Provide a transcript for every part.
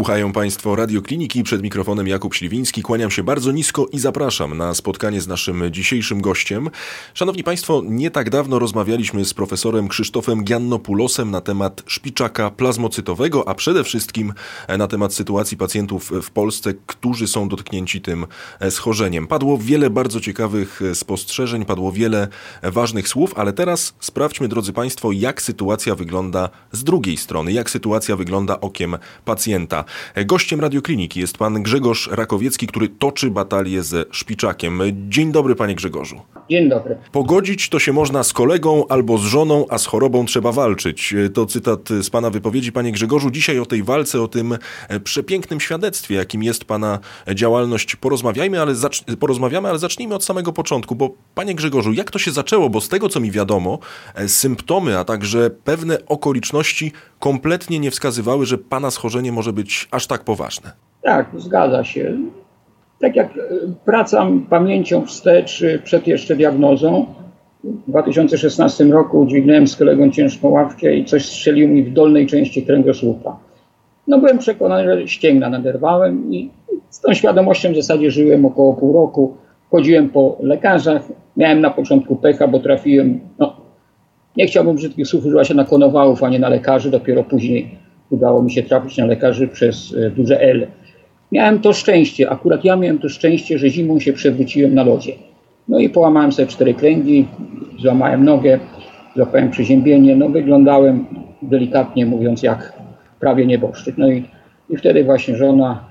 Słuchają Państwo Radiokliniki przed mikrofonem Jakub Śliwiński. Kłaniam się bardzo nisko i zapraszam na spotkanie z naszym dzisiejszym gościem. Szanowni Państwo, nie tak dawno rozmawialiśmy z profesorem Krzysztofem Giannopulosem na temat szpiczaka plazmocytowego, a przede wszystkim na temat sytuacji pacjentów w Polsce, którzy są dotknięci tym schorzeniem. Padło wiele bardzo ciekawych spostrzeżeń, padło wiele ważnych słów, ale teraz sprawdźmy, drodzy Państwo, jak sytuacja wygląda z drugiej strony, jak sytuacja wygląda okiem pacjenta. Gościem Radiokliniki jest pan Grzegorz Rakowiecki, który toczy batalię ze szpiczakiem. Dzień dobry, panie Grzegorzu. Dzień dobry. Pogodzić to się można z kolegą albo z żoną, a z chorobą trzeba walczyć. To cytat z pana wypowiedzi, panie Grzegorzu. Dzisiaj o tej walce, o tym przepięknym świadectwie, jakim jest pana działalność, porozmawiajmy, ale zacz- porozmawiamy, ale zacznijmy od samego początku, bo panie Grzegorzu, jak to się zaczęło? Bo z tego, co mi wiadomo, symptomy, a także pewne okoliczności kompletnie nie wskazywały, że pana schorzenie może być aż tak poważne. Tak, zgadza się. Tak jak wracam pamięcią wstecz przed jeszcze diagnozą, w 2016 roku dźwignąłem z kolegą ciężką ławkę i coś strzeliło mi w dolnej części kręgosłupa. No byłem przekonany, że ścięgna naderwałem i z tą świadomością w zasadzie żyłem około pół roku. Chodziłem po lekarzach, miałem na początku pecha, bo trafiłem, no nie chciałbym brzydkich słów używać na konowałów, a nie na lekarzy, dopiero później udało mi się trafić na lekarzy przez duże L. Miałem to szczęście, akurat ja miałem to szczęście, że zimą się przewróciłem na lodzie. No i połamałem sobie cztery kręgi, złamałem nogę, złapałem przeziębienie, no wyglądałem delikatnie mówiąc jak prawie nieboszczyk. No i, i wtedy właśnie żona,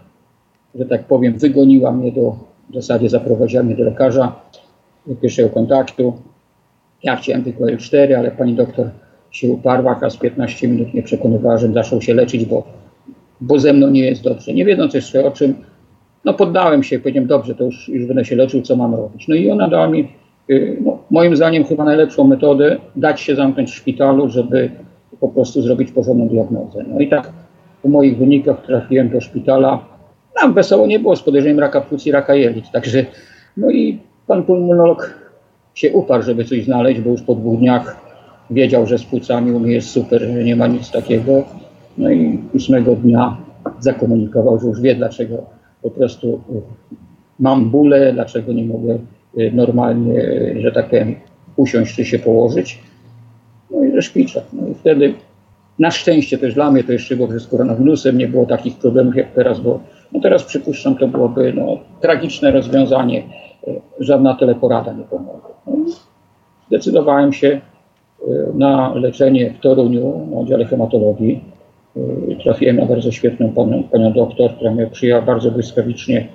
że tak powiem, wygoniła mnie do, w zasadzie zaprowadziła mnie do lekarza do pierwszego kontaktu. Ja chciałem tylko L4, ale pani doktor się uparła, raz 15 minut mnie przekonywała, żebym zaczął się leczyć, bo, bo ze mną nie jest dobrze. Nie wiedząc jeszcze o czym, no poddałem się, powiedziałem, dobrze, to już, już będę się leczył, co mam robić. No i ona dała mi, no, moim zdaniem chyba najlepszą metodę, dać się zamknąć w szpitalu, żeby po prostu zrobić porządną diagnozę. No i tak po moich wynikach trafiłem do szpitala. Tam wesoło nie było z podejrzeniem raka płuc i raka jelit. Także, no i pan pulmonolog się uparł, żeby coś znaleźć, bo już po dwóch dniach wiedział, że z płucami u mnie jest super, że nie ma nic takiego. No i ósmego dnia zakomunikował, że już wie, dlaczego po prostu mam bóle, dlaczego nie mogę normalnie, że tak powiem, usiąść czy się położyć. No i że szpiczak. No i wtedy na szczęście też dla mnie to jeszcze było z koronawirusem, nie było takich problemów jak teraz, bo no teraz przypuszczam, to byłoby no, tragiczne rozwiązanie, żadna teleporada nie pomogła. No zdecydowałem się na leczenie w Toruniu na oddziale hematologii. Trafiłem na bardzo świetną panią, panią doktor, która mnie przyjęła bardzo błyskawicznie.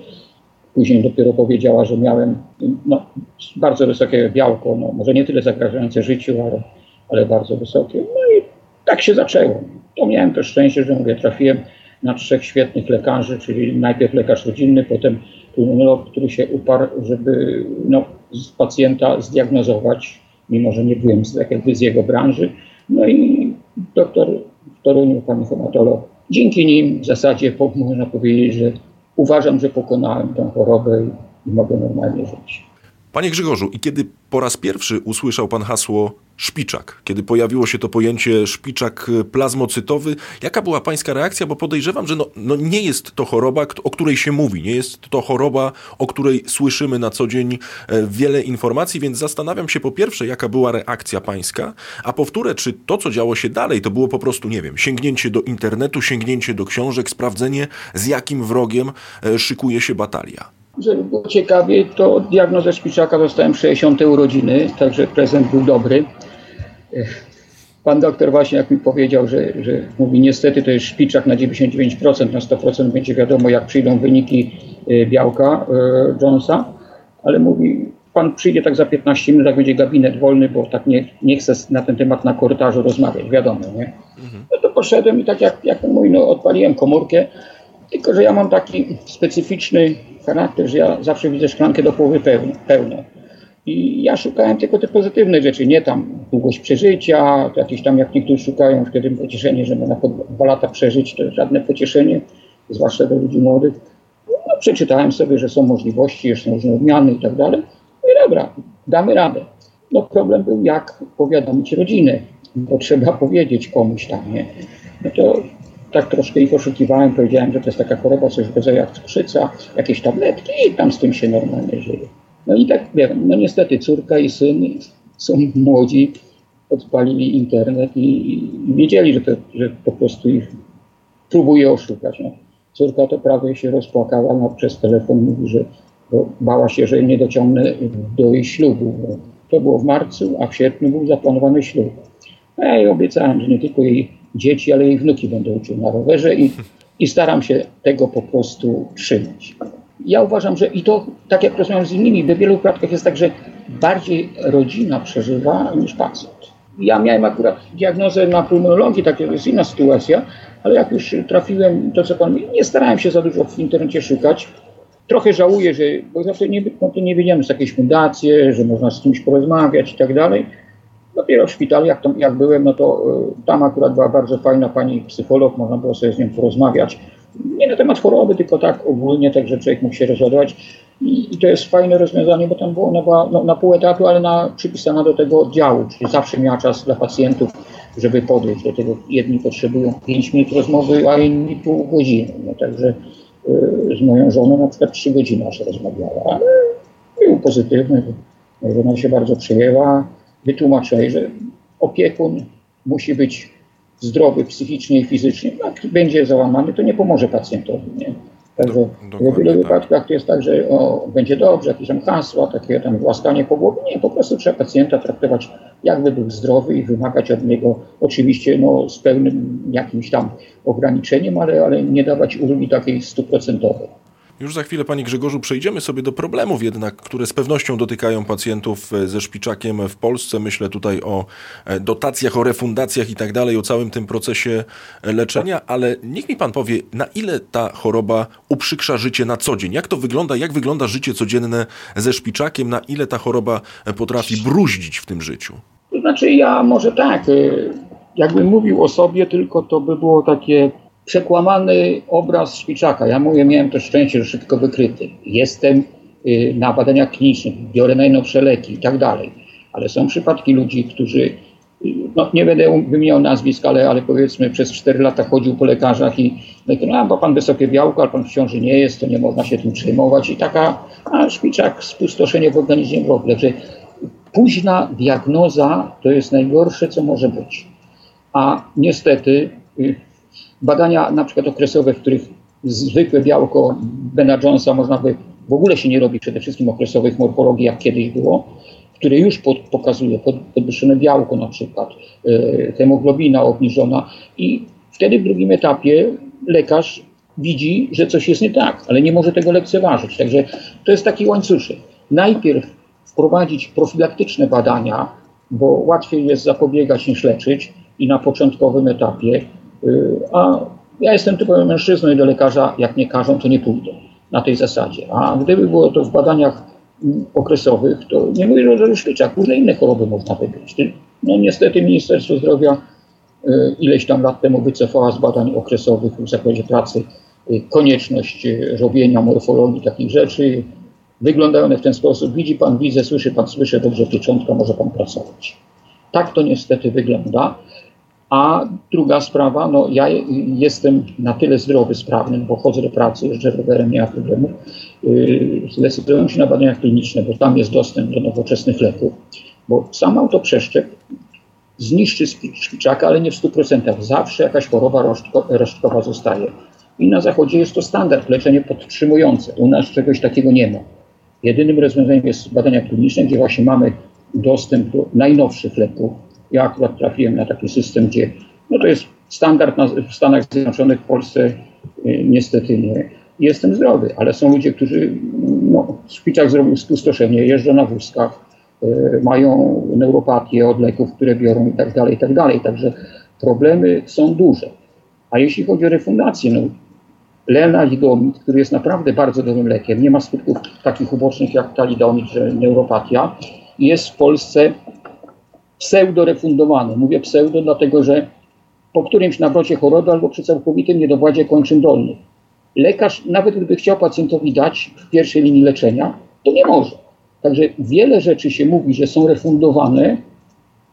Później dopiero powiedziała, że miałem no, bardzo wysokie białko, no, może nie tyle zagrażające życiu, ale, ale bardzo wysokie. No i tak się zaczęło. To miałem to szczęście, że mówię, trafiłem na trzech świetnych lekarzy, czyli najpierw lekarz rodzinny, potem pulmonolog, który się uparł, żeby no, pacjenta zdiagnozować, mimo że nie byłem z, jakby z jego branży. No i doktor w Toruniu, pan hematolog. Dzięki nim w zasadzie można powiedzieć, że uważam, że pokonałem tę chorobę i mogę normalnie żyć. Panie Grzegorzu, i kiedy po raz pierwszy usłyszał pan hasło szpiczak, kiedy pojawiło się to pojęcie szpiczak plazmocytowy, jaka była pańska reakcja? Bo podejrzewam, że no, no nie jest to choroba, o której się mówi, nie jest to choroba, o której słyszymy na co dzień wiele informacji, więc zastanawiam się po pierwsze, jaka była reakcja pańska, a po wtóre, czy to, co działo się dalej, to było po prostu, nie wiem, sięgnięcie do internetu, sięgnięcie do książek, sprawdzenie, z jakim wrogiem szykuje się batalia. Żeby było ciekawie, to diagnozę szpiczaka dostałem 60 urodziny, także prezent był dobry. Pan doktor właśnie jak mi powiedział, że, że mówi niestety to jest szpiczak na 99%, na 100% będzie wiadomo jak przyjdą wyniki białka Jonesa, ale mówi pan przyjdzie tak za 15 minut, jak będzie gabinet wolny, bo tak nie, nie chce na ten temat na korytarzu rozmawiać, wiadomo, nie? No to poszedłem i tak jak, jak mój, no odpaliłem komórkę, tylko że ja mam taki specyficzny charakter, że ja zawsze widzę szklankę do połowy pełną. I ja szukałem tylko te pozytywne rzeczy, nie tam długość przeżycia, jakieś tam jak niektórzy szukają wtedy pocieszenie, że można po dwa lata przeżyć, to żadne pocieszenie, zwłaszcza do ludzi młodych. No, przeczytałem sobie, że są możliwości, są różne odmiany i tak dalej. No i dobra, damy radę. no problem był, jak powiadomić rodzinę, bo trzeba powiedzieć komuś tam, nie? No to tak troszkę ich oszukiwałem, powiedziałem, że to jest taka choroba, coś w rodzaju jak cukrzyca, jakieś tabletki i tam z tym się normalnie żyje. No i tak wiem, no niestety córka i syn są młodzi, odpalili internet i, i wiedzieli, że, to, że po prostu ich próbuje oszukać. No. Córka to prawie się rozpłakała no, przez telefon, mówi, że bała się, że nie dociągnę do jej ślubu. To było w marcu, a w sierpniu był zaplanowany ślub. A ja jej obiecałem, że nie tylko jej dzieci, ale jej wnuki będę uczył na rowerze i, i staram się tego po prostu trzymać. Ja uważam, że i to, tak jak rozmawiam z innymi, we wielu przypadkach jest tak, że bardziej rodzina przeżywa niż pacjent. Ja miałem akurat diagnozę na pulmonologii, tak to jest inna sytuacja, ale jak już trafiłem, to co pan mówi, nie starałem się za dużo w internecie szukać. Trochę żałuję, że, bo zawsze nie, no to nie wiedziałem, z fundacje, że można z kimś porozmawiać i tak dalej. Dopiero w szpitalu, jak, tam, jak byłem, no to y, tam akurat była bardzo fajna pani psycholog, można było sobie z nią porozmawiać. Nie na temat choroby, tylko tak ogólnie, tak, że człowiek mógł się rozładować. I, I, to jest fajne rozwiązanie, bo tam było, ona była no, na pół etatu, ale na, przypisana do tego oddziału, czyli zawsze miała czas dla pacjentów, żeby podejść do tego. Jedni potrzebują 5 minut rozmowy, a inni pół godziny. No, także y, z moją żoną na przykład 3 godziny aż rozmawiała, ale był pozytywny. Żona się bardzo przejęła wytłumaczyli, że opiekun musi być zdrowy psychicznie i fizycznie. Jak będzie załamany, to nie pomoże pacjentowi. Nie? Także w wielu tak. wypadkach to jest tak, że o, będzie dobrze, jakieś tam hasła, takie tam głaskanie po głowie. Nie, po prostu trzeba pacjenta traktować jakby był zdrowy i wymagać od niego oczywiście no, z pewnym jakimś tam ograniczeniem, ale, ale nie dawać ulgi takiej stuprocentowej. Już za chwilę, Panie Grzegorzu, przejdziemy sobie do problemów jednak, które z pewnością dotykają pacjentów e, ze szpiczakiem w Polsce. Myślę tutaj o e, dotacjach, o refundacjach i tak dalej, o całym tym procesie e, leczenia, ale niech mi Pan powie, na ile ta choroba uprzykrza życie na co dzień? Jak to wygląda? Jak wygląda życie codzienne ze szpiczakiem? Na ile ta choroba potrafi bruździć w tym życiu? To znaczy ja może tak, jakbym mówił o sobie, tylko to by było takie przekłamany obraz szpiczaka. Ja mówię, miałem to szczęście, że szybko wykryty. Jestem y, na badaniach klinicznych, biorę najnowsze leki i tak dalej. Ale są przypadki ludzi, którzy, y, no nie będę wymieniał nazwisk, ale, ale powiedzmy przez 4 lata chodził po lekarzach i no, bo pan wysokie białko, ale pan w ciąży nie jest, to nie można się tym przejmować i taka, a szpiczak, spustoszenie w organizmie w ogóle, że późna diagnoza to jest najgorsze, co może być. A niestety y, badania na przykład okresowe, w których zwykłe białko Bena Jonesa można by, w ogóle się nie robi przede wszystkim okresowych morfologii, jak kiedyś było, które już pod, pokazuje pod, podwyższone białko na przykład, e, hemoglobina obniżona i wtedy w drugim etapie lekarz widzi, że coś jest nie tak, ale nie może tego lekceważyć. Także to jest taki łańcuszek. Najpierw wprowadzić profilaktyczne badania, bo łatwiej jest zapobiegać niż leczyć i na początkowym etapie a ja jestem typowym mężczyzną i do lekarza, jak nie każą, to nie pójdę na tej zasadzie. A gdyby było to w badaniach mm, okresowych, to nie mówię o żołądkach, różne inne choroby można wybrać. No niestety Ministerstwo Zdrowia y, ileś tam lat temu wycofała z badań okresowych w zakładzie pracy y, konieczność robienia morfologii takich rzeczy. Wyglądają one w ten sposób. Widzi pan, widzę, słyszy pan, słyszę, dobrze pieczątka, może pan pracować. Tak to niestety wygląda. A druga sprawa, no ja jestem na tyle zdrowy, sprawny, bo chodzę do pracy, jeżdżę rowerem, nie ma problemów. Yy, zdecydowałem się na badania kliniczne, bo tam jest dostęp do nowoczesnych leków, bo sam autoprzeszczep zniszczy szpiczaka, ale nie w 100%. Zawsze jakaś choroba resztkowa zostaje. I na zachodzie jest to standard, leczenie podtrzymujące. U nas czegoś takiego nie ma. Jedynym rozwiązaniem jest badania kliniczne, gdzie właśnie mamy dostęp do najnowszych leków, ja akurat trafiłem na taki system, gdzie no to jest standard na, w Stanach Zjednoczonych, w Polsce y, niestety nie. Jestem zdrowy, ale są ludzie, którzy no, w szpicach zrobił spustoszenie, jeżdżą na wózkach, y, mają neuropatię od leków, które biorą i tak dalej, i tak dalej. Także problemy są duże. A jeśli chodzi o refundację, no, lenalidomid, który jest naprawdę bardzo dobrym lekiem, nie ma skutków takich ubocznych jak talidomid, że neuropatia, jest w Polsce pseudo-refundowany. Mówię pseudo, dlatego że po którymś nawrocie choroby albo przy całkowitym niedowładzie kończyn dolnych. Lekarz, nawet gdyby chciał pacjentowi dać w pierwszej linii leczenia, to nie może. Także wiele rzeczy się mówi, że są refundowane,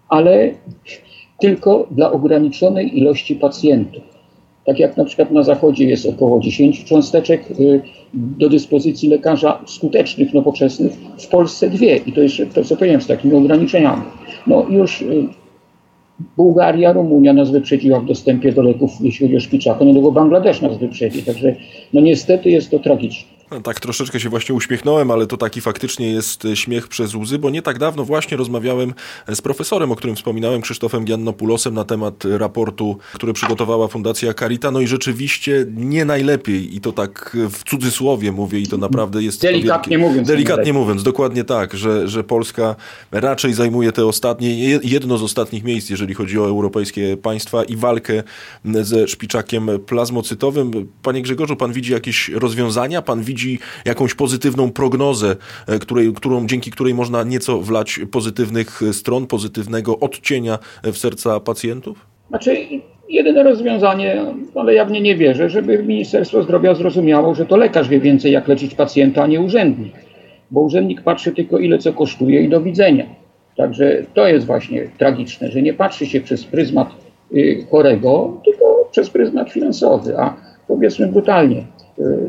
ale tylko dla ograniczonej ilości pacjentów. Tak jak na przykład na zachodzie jest około 10 cząsteczek y, do dyspozycji lekarza skutecznych, nowoczesnych, w Polsce dwie. I to jeszcze to, co powiem, z takimi ograniczeniami. No już y, Bułgaria, Rumunia nas wyprzedziła w dostępie do leków, jeśli chodzi o szpiczaka, niedługo Bangladesz nas wyprzedzi. Także no niestety jest to tragiczne. No, tak troszeczkę się właśnie uśmiechnąłem, ale to taki faktycznie jest e, śmiech przez łzy, bo nie tak dawno właśnie rozmawiałem e, z profesorem, o którym wspominałem, Krzysztofem Giannopulosem na temat raportu, który przygotowała Fundacja Carita. No i rzeczywiście nie najlepiej i to tak w cudzysłowie mówię i to naprawdę jest... Delikatnie wielkie, mówiąc. Delikatnie mówiąc, dokładnie tak, że, że Polska raczej zajmuje te ostatnie, jedno z ostatnich miejsc, jeżeli chodzi o europejskie państwa i walkę ze szpiczakiem plazmocytowym. Panie Grzegorzu, pan widzi jakieś rozwiązania? Pan widzi jakąś pozytywną prognozę, e, której, którą, dzięki której można nieco wlać pozytywnych stron, pozytywnego odcienia w serca pacjentów? Znaczy, jedyne rozwiązanie, ale ja w nie nie wierzę, żeby Ministerstwo Zdrowia zrozumiało, że to lekarz wie więcej, jak leczyć pacjenta, a nie urzędnik. Bo urzędnik patrzy tylko, ile co kosztuje i do widzenia. Także to jest właśnie tragiczne, że nie patrzy się przez pryzmat y, chorego, tylko przez pryzmat finansowy. A powiedzmy brutalnie,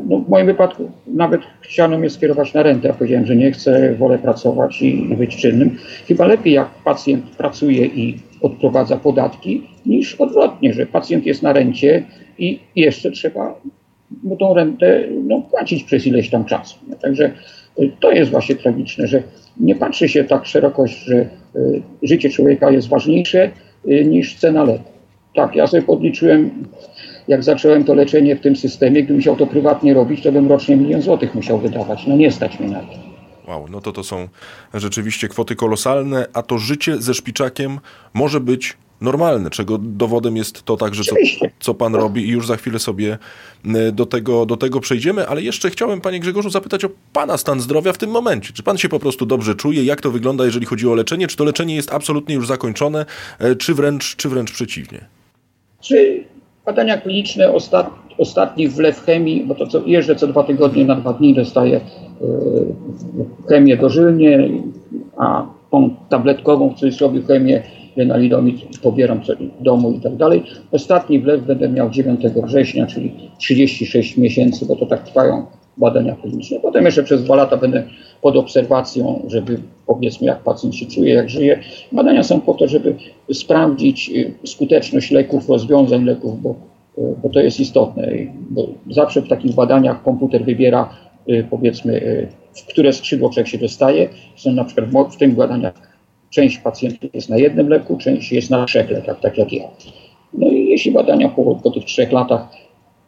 no, w moim wypadku nawet chciano mnie skierować na rentę. Ja powiedziałem, że nie chcę, wolę pracować i, być czynnym. Chyba lepiej, jak pacjent pracuje i odprowadza podatki, niż odwrotnie, że pacjent jest na rencie i jeszcze trzeba mu tą rentę no, płacić przez ileś tam czasu. Także y, to jest właśnie tragiczne, że nie patrzy się tak szeroko, że y, życie człowieka jest ważniejsze niż cena leku. Tak, ja sobie podliczyłem jak zacząłem to leczenie w tym systemie, gdybym chciał to prywatnie robić, to bym rocznie milion złotych musiał wydawać. No nie stać mi na to. Wow, no to to są rzeczywiście kwoty kolosalne, a to życie ze szpiczakiem może być normalne, czego dowodem jest to także, co, co pan robi i już za chwilę sobie do tego, do tego przejdziemy, ale jeszcze chciałem panie Grzegorzu zapytać o pana stan zdrowia w tym momencie. Czy pan się po prostu dobrze czuje? Jak to wygląda, jeżeli chodzi o leczenie? Czy to leczenie jest absolutnie już zakończone, e, czy wręcz, czy wręcz przeciwnie? Czy Badania kliniczne ostat, ostatnich wlew chemii, bo to co, jeżdżę co dwa tygodnie na dwa dni, dostaję y, chemię dożylnie, a tą tabletkową w cudzysłowie chemię lenalidomid pobieram w domu i tak dalej. Ostatni wlew będę miał 9 września, czyli 36 miesięcy, bo to tak trwają badania kliniczne. Potem jeszcze przez dwa lata będę pod obserwacją, żeby powiedzmy jak pacjent się czuje, jak żyje. Badania są po to, żeby sprawdzić y, skuteczność leków, rozwiązań leków, bo, y, bo to jest istotne. Bo zawsze w takich badaniach komputer wybiera y, powiedzmy, w które skrzydło człowiek się dostaje. Są na przykład w tym badaniach część pacjentów jest na jednym leku, część jest na trzech lekach, tak jak ja. No i jeśli badania po, po tych trzech latach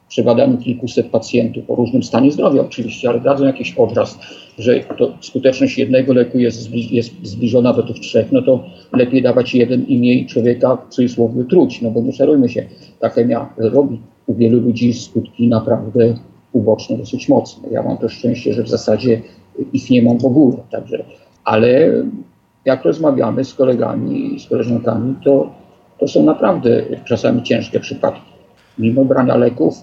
przy badaniu kilkuset pacjentów o różnym stanie zdrowia oczywiście, ale dadzą jakiś obraz, że to skuteczność jednego leku jest, zbli jest zbliżona do tych trzech, no to lepiej dawać jeden i mniej człowieka w cudzysłowie truć, no bo nie szarujmy się, ta chemia robi u wielu ludzi skutki naprawdę uboczne dosyć mocne. Ja mam to szczęście, że w zasadzie ich nie mam w ogóle, także, ale jak rozmawiamy z kolegami i z koleżankami, to, to są naprawdę czasami ciężkie przypadki. Mimo brania leków,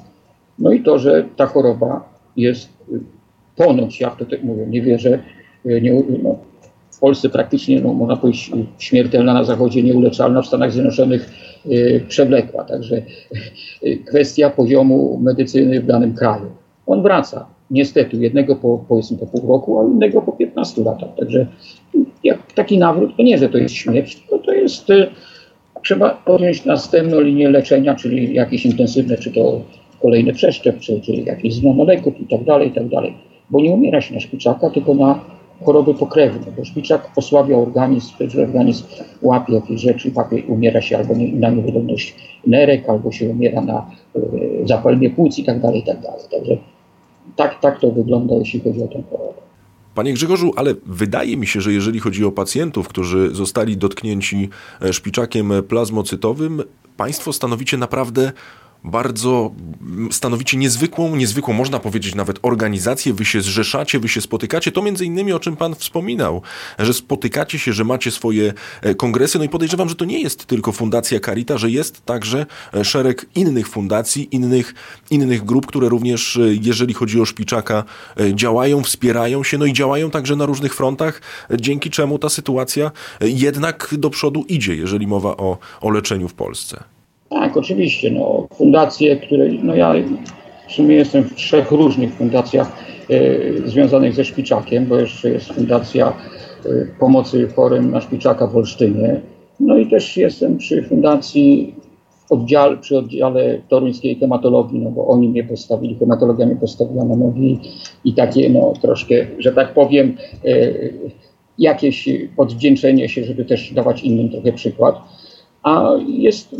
no i to, że ta choroba jest y, ponoć, ja to tak mówię, nie wierzę, y, nie, no, w Polsce praktycznie, no, można powiedzieć, śmiertelna, na zachodzie nieuleczalna, w Stanach Zjednoczonych y, przewlekła. Także y, kwestia poziomu medycyny w danym kraju. On wraca. Niestety, jednego po, powiedzmy po pół roku, a innego po 15 latach. Także jak taki nawrót, to nie, że to jest śmierć, tylko to jest, y, trzeba podjąć następną linię leczenia, czyli jakieś intensywne, czy to kolejny przeszczep, czy, czy jakieś zmiana leków i tak dalej, i tak dalej. Bo nie umiera się na szpiczaka, tylko na choroby pokrewne, bo szpiczak osłabia organizm, że organizm łapie jakieś rzeczy, łapie, umiera się albo nie, na niewydolność nerek, albo się umiera na y, zapalenie płuc i tak dalej, i tak dalej. Także tak, tak to wygląda, jeśli chodzi o tę chorobę. Panie Grzegorzu, ale wydaje mi się, że jeżeli chodzi o pacjentów, którzy zostali dotknięci e, szpiczakiem plazmocytowym, Państwo stanowicie naprawdę bardzo stanowicie niezwykłą, niezwykłą, można powiedzieć nawet organizację, wy się zrzeszacie, wy się spotykacie. To między innymi, o czym pan wspominał, że spotykacie się, że macie swoje e, kongresy. No i podejrzewam, że to nie jest tylko Fundacja Carita, że jest także e, szereg innych fundacji, innych, innych grup, które również, e, jeżeli chodzi o Szpiczaka, działają, wspierają się, no i działają także na różnych frontach, dzięki czemu ta sytuacja jednak do przodu idzie, jeżeli mowa o, o leczeniu w Polsce. Tak, oczywiście. No, fundacje, które. No ja w sumie jestem w trzech różnych fundacjach e, związanych ze szpiczakiem, bo jeszcze jest Fundacja e, Pomocy Chorym na Szpiczaka w Olsztynie. No i też jestem przy fundacji oddziale, przy oddziale toruńskiej hematologii, no bo oni mnie postawili, hematologia mnie postawiła na nogi i takie no troszkę, że tak powiem, e, jakieś odwdzięczenie się, żeby też dawać innym trochę przykład a jest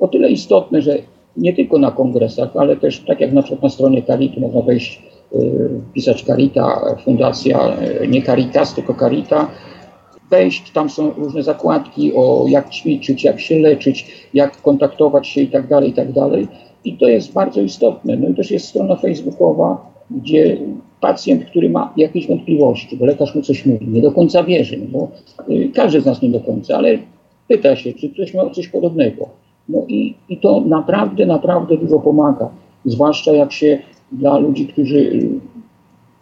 o tyle istotne, że nie tylko na kongresach, ale też tak jak na przykład na stronie Carity można wejść, y, wpisać Carita, fundacja, y, nie Caritas, tylko Carita, wejść, tam są różne zakładki o jak ćwiczyć, jak się leczyć, jak kontaktować się i tak dalej, i tak dalej. I to jest bardzo istotne. No i też jest strona facebookowa, gdzie pacjent, który ma jakieś wątpliwości, bo lekarz mu coś mówi, nie do końca wierzy, no bo y, każdy z nas nie do końca, ale pyta się, czy ktoś miał coś podobnego. No i, i to naprawdę, naprawdę dużo pomaga. Zwłaszcza jak się dla ludzi, którzy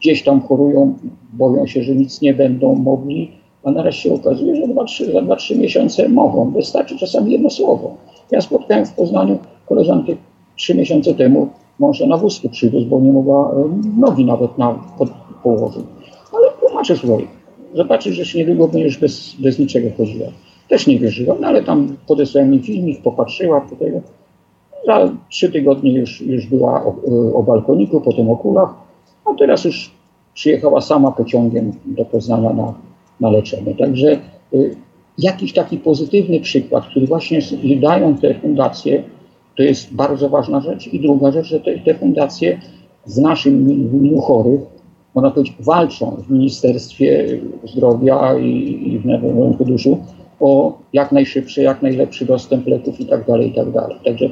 gdzieś tam chorują, boją się, że nic nie będą mogli, a na razie się okazuje, że dwa, trzy, za 2-3 miesiące mogą. Wystarczy czasami jedno słowo. Ja spotkałem w Poznaniu koleżankę trzy miesiące temu, mąża na wózku przywiózł, bo nie mogła nogi nawet na, pod, położyć. Ale tłumaczę, słuchaj, zobaczysz, że się niedługo będziesz bez, bez niczego chodziła. Też nie wierzyła, no ale tam podesłałem mi filmik, popatrzyła po tego. Za trzy tygodnie już, już była o, o balkoniku, potem o kulach, a teraz już przyjechała sama pociągiem do Poznania na, na leczenie. Także y, jakiś taki pozytywny przykład, który właśnie dają te fundacje, to jest bardzo ważna rzecz. I druga rzecz, że te, te fundacje w naszym imieniu chorych, można powiedzieć, walczą w Ministerstwie Zdrowia i, i w Narodowym Funduszu o jak najszybszy, jak najlepszy dostęp leków i tak dalej, i tak. Także y,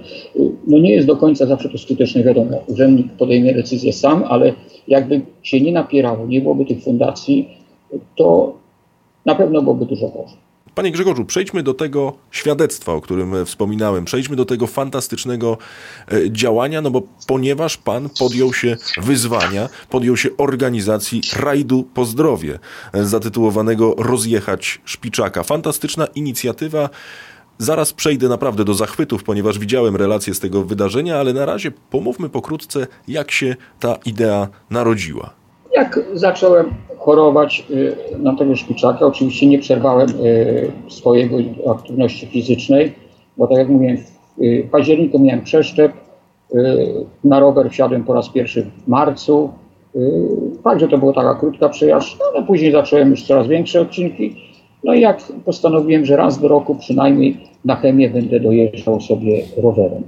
no nie jest do końca zawsze to skuteczne, wiadomo, urzędnik podejmie decyzję sam, ale jakby się nie napierało, nie byłoby tych fundacji, to na pewno byłoby dużo gorzej. Panie Grzegorzu, przejdźmy do tego świadectwa, o którym wspominałem. Przejdźmy do tego fantastycznego e, działania, no bo ponieważ pan podjął się wyzwania, podjął się organizacji rajdu po zdrowie, e, zatytułowanego Rozjechać Szpiczaka. Fantastyczna inicjatywa. Zaraz przejdę naprawdę do zachwytów, ponieważ widziałem relacje z tego wydarzenia, ale na razie pomówmy pokrótce, jak się ta idea narodziła. Jak zacząłem chorować y, na tego szpiczaka, oczywiście nie przerwałem y, swojego aktywności fizycznej, bo tak jak mówiłem, w październiku miałem przeszczep, y, na rower wsiadłem po raz pierwszy w marcu, także to była taka krótka przejażdżka, ale później zacząłem już coraz większe odcinki. No i jak postanowiłem, że raz do roku przynajmniej na chemię będę dojeżdżał sobie rowerem,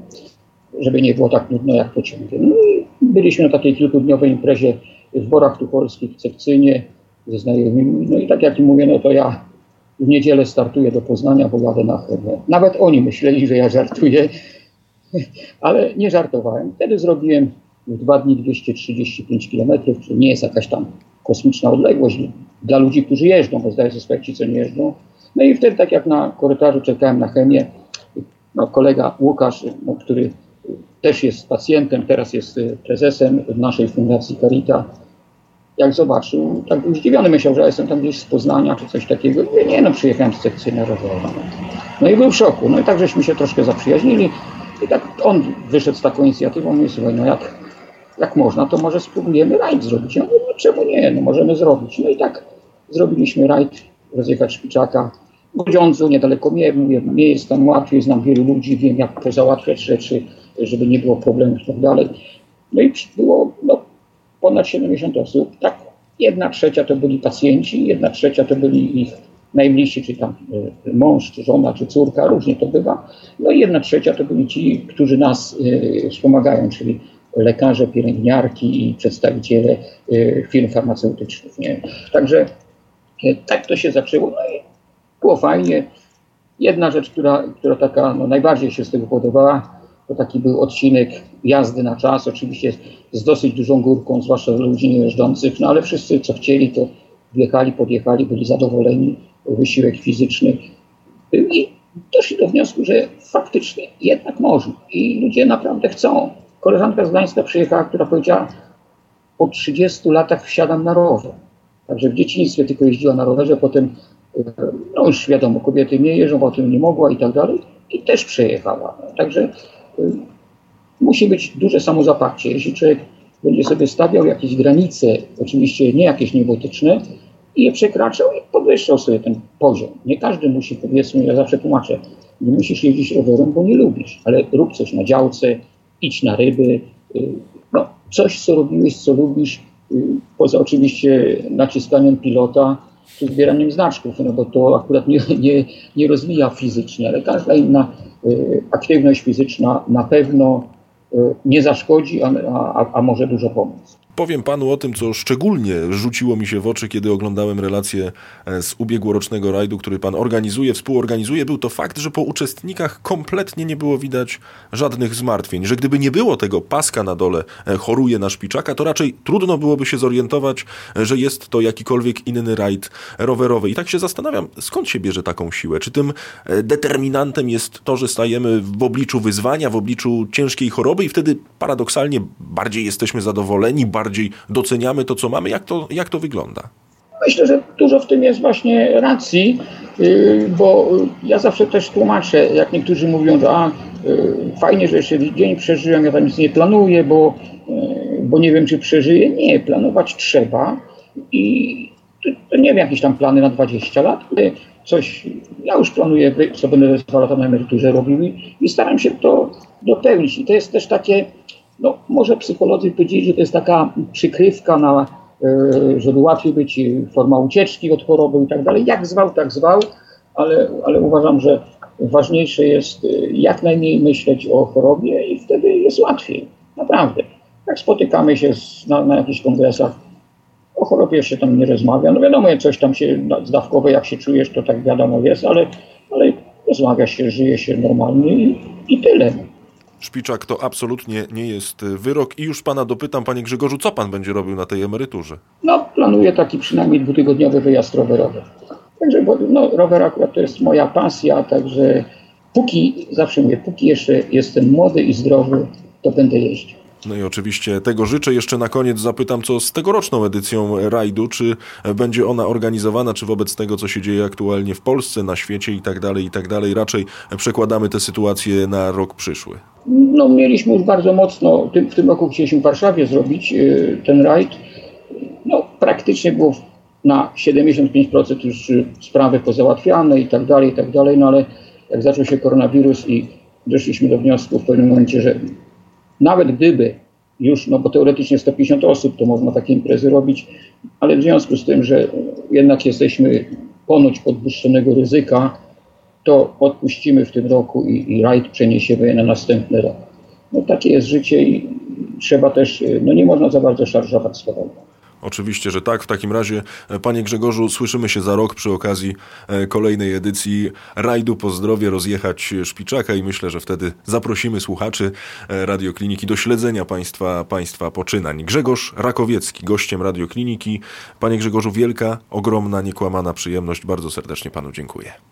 żeby nie było tak nudno jak pociągiem. No i byliśmy na takiej kilkudniowej imprezie w Borach Tucholskich, w Cekcynie ze znajomymi. No i tak jak mówię, no to ja w niedzielę startuję do Poznania, bo jadę na chemię. Nawet oni myśleli, że ja żartuję, ale nie żartowałem. Wtedy zrobiłem w dwa dni 235 km, czyli nie jest jakaś tam kosmiczna odległość dla ludzi, którzy jeżdżą, bo zdaję sobie sprawę, ci, co nie jeżdżą. No i wtedy, tak jak na korytarzu czekałem na chemię, no, kolega Łukasz, no, który też jest pacjentem, teraz jest y, prezesem naszej fundacji Carita, jak zobaczył, tak był zdziwiony, myślał, że jestem tam gdzieś z Poznania czy coś takiego. Mówię, nie no, przyjechałem z sekcji narodowej. No i był w szoku. No i tak żeśmy się troszkę zaprzyjaźnili. I tak on wyszedł z taką inicjatywą, mówi, słuchaj, no jak, jak można, to może spróbujemy rajd zrobić. Ja mówię, no czemu nie, no możemy zrobić. No i tak zrobiliśmy rajd, rozjechać Szpiczaka. Grudziądzu, niedaleko mnie, mówię, nie jest tam łatwiej, znam wielu ludzi, wiem jak pozałatwiać rzeczy, żeby nie było problemów i tak dalej. No i było no, ponad 70 osób. Tak, jedna trzecia to byli pacjenci, jedna trzecia to byli ich najbliżsi, czy tam y, mąż, czy żona, czy córka, różnie to bywa. No i jedna trzecia to byli ci, którzy nas y, wspomagają, czyli lekarze, pielęgniarki i przedstawiciele y, firm farmaceutycznych. Nie? Także tak to się zaczęło. No i było fajnie. Jedna rzecz, która, która taka no, najbardziej się z tego podobała, to taki był odcinek jazdy na czas, oczywiście z dosyć dużą górką, zwłaszcza dla ludzi niejeżdżących, no ale wszyscy co chcieli, to wjechali, podjechali, byli zadowoleni, wysiłek fizyczny. I doszli do wniosku, że faktycznie jednak można i ludzie naprawdę chcą. Koleżanka z Gdańska przyjechała, która powiedziała, po 30 latach wsiadam na rower. Także w dzieciństwie tylko jeździła na rowerze, potem, no już wiadomo, kobiety nie jeżdżą, potem nie mogła i tak dalej. I też przejechała. Także y, musi być duże samozaparcie. Jeśli człowiek będzie sobie stawiał jakieś granice, oczywiście nie jakieś niebotyczne, i je przekraczał i podwyższał sobie ten poziom. Nie każdy musi, powiedzmy, ja zawsze tłumaczę, nie musisz jeździć rowerem, bo nie lubisz, ale rób coś na działce, idź na ryby, y, no, coś, co robiłeś, co lubisz, y, poza oczywiście naciskaniem pilota czy zbieraniem znaczków, no bo to akurat nie, nie, nie rozwija fizycznie, ale każda inna y, aktywność fizyczna na pewno nie zaszkodzi, a, a, a może dużo pomóc. Powiem panu o tym, co szczególnie rzuciło mi się w oczy, kiedy oglądałem relację e, z ubiegłorocznego rajdu, który pan organizuje, współorganizuje. Był to fakt, że po uczestnikach kompletnie nie było widać żadnych zmartwień. Że gdyby nie było tego paska na dole, e, choruje na szpiczaka, to raczej trudno byłoby się zorientować, e, że jest to jakikolwiek inny rajd rowerowy. I tak się zastanawiam, skąd się bierze taką siłę? Czy tym determinantem jest to, że stajemy w obliczu wyzwania, w obliczu ciężkiej choroby i wtedy paradoksalnie bardziej jesteśmy zadowoleni, bardziej doceniamy to, co mamy? Jak to, jak to wygląda? Myślę, że dużo w tym jest właśnie racji, y, bo ja zawsze też tłumaczę, jak niektórzy mówią, że a, y, fajnie, że jeszcze dzień przeżyłem, ja tam nic nie planuję, bo, y, bo nie wiem, czy przeżyję. Nie, planować trzeba i nie wiem, jakieś tam plany na 20 lat, coś, ja już planuję, co będę dwa lata na emeryturze robił i staram się to dopełnić. I to jest też takie, no, może psycholodzy powiedzieli, że to jest taka przykrywka na, e, żeby łatwiej być forma ucieczki od choroby i tak dalej. Jak zwał, tak zwał, ale, ale uważam, że ważniejsze jest e, jak najmniej myśleć o chorobie i wtedy jest łatwiej. Naprawdę. Jak spotykamy się z, na, na jakichś kongresach, o chorobie się tam nie rozmawia. No wiadomo, coś tam się zdawkowe, jak się czujesz, to tak wiadomo jest, ale, ale rozmawia się, żyje się normalnie i, i tyle. Szpiczak to absolutnie nie jest wyrok. I już pana dopytam, panie Grzegorzu, co pan będzie robił na tej emeryturze? No, planuję taki przynajmniej dwutygodniowy wyjazd rowerowy. Także, bo no, rower akurat to jest moja pasja, także póki, zawsze mówię, póki jeszcze jestem młody i zdrowy, to będę jeździł. No i oczywiście tego życzę. Jeszcze na koniec zapytam, co z tegoroczną edycją rajdu, czy będzie ona organizowana, czy wobec tego, co się dzieje aktualnie w Polsce, na świecie i tak dalej, i tak dalej, raczej przekładamy tę sytuację na rok przyszły? No mieliśmy już bardzo mocno, w tym roku chcieliśmy w Warszawie zrobić y, ten rajd. No praktycznie było na 75% już sprawy pozałatwiane i tak dalej, i tak dalej, no ale jak zaczął się koronawirus i doszliśmy do wniosku w pewnym momencie, że nawet gdyby już, no bo teoretycznie 150 osób to można takie imprezy robić, ale w związku z tym, że jednak jesteśmy ponoć podwyższonego ryzyka, to odpuścimy w tym roku i, i rajd przeniesiemy na następny rok. No takie jest życie i trzeba też, no nie można za bardzo szarżować chorobą. Oczywiście, że tak. W takim razie, e, panie Grzegorzu, słyszymy się za rok przy okazji e, kolejnej edycji Rajdu po zdrowie rozjechać Szpiczaka i myślę, że wtedy zaprosimy słuchaczy e, Radiokliniki do śledzenia państwa, państwa poczynań. Grzegorz Rakowiecki, gościem Radiokliniki. Panie Grzegorzu, wielka, ogromna, niekłamana przyjemność. Bardzo serdecznie panu dziękuję.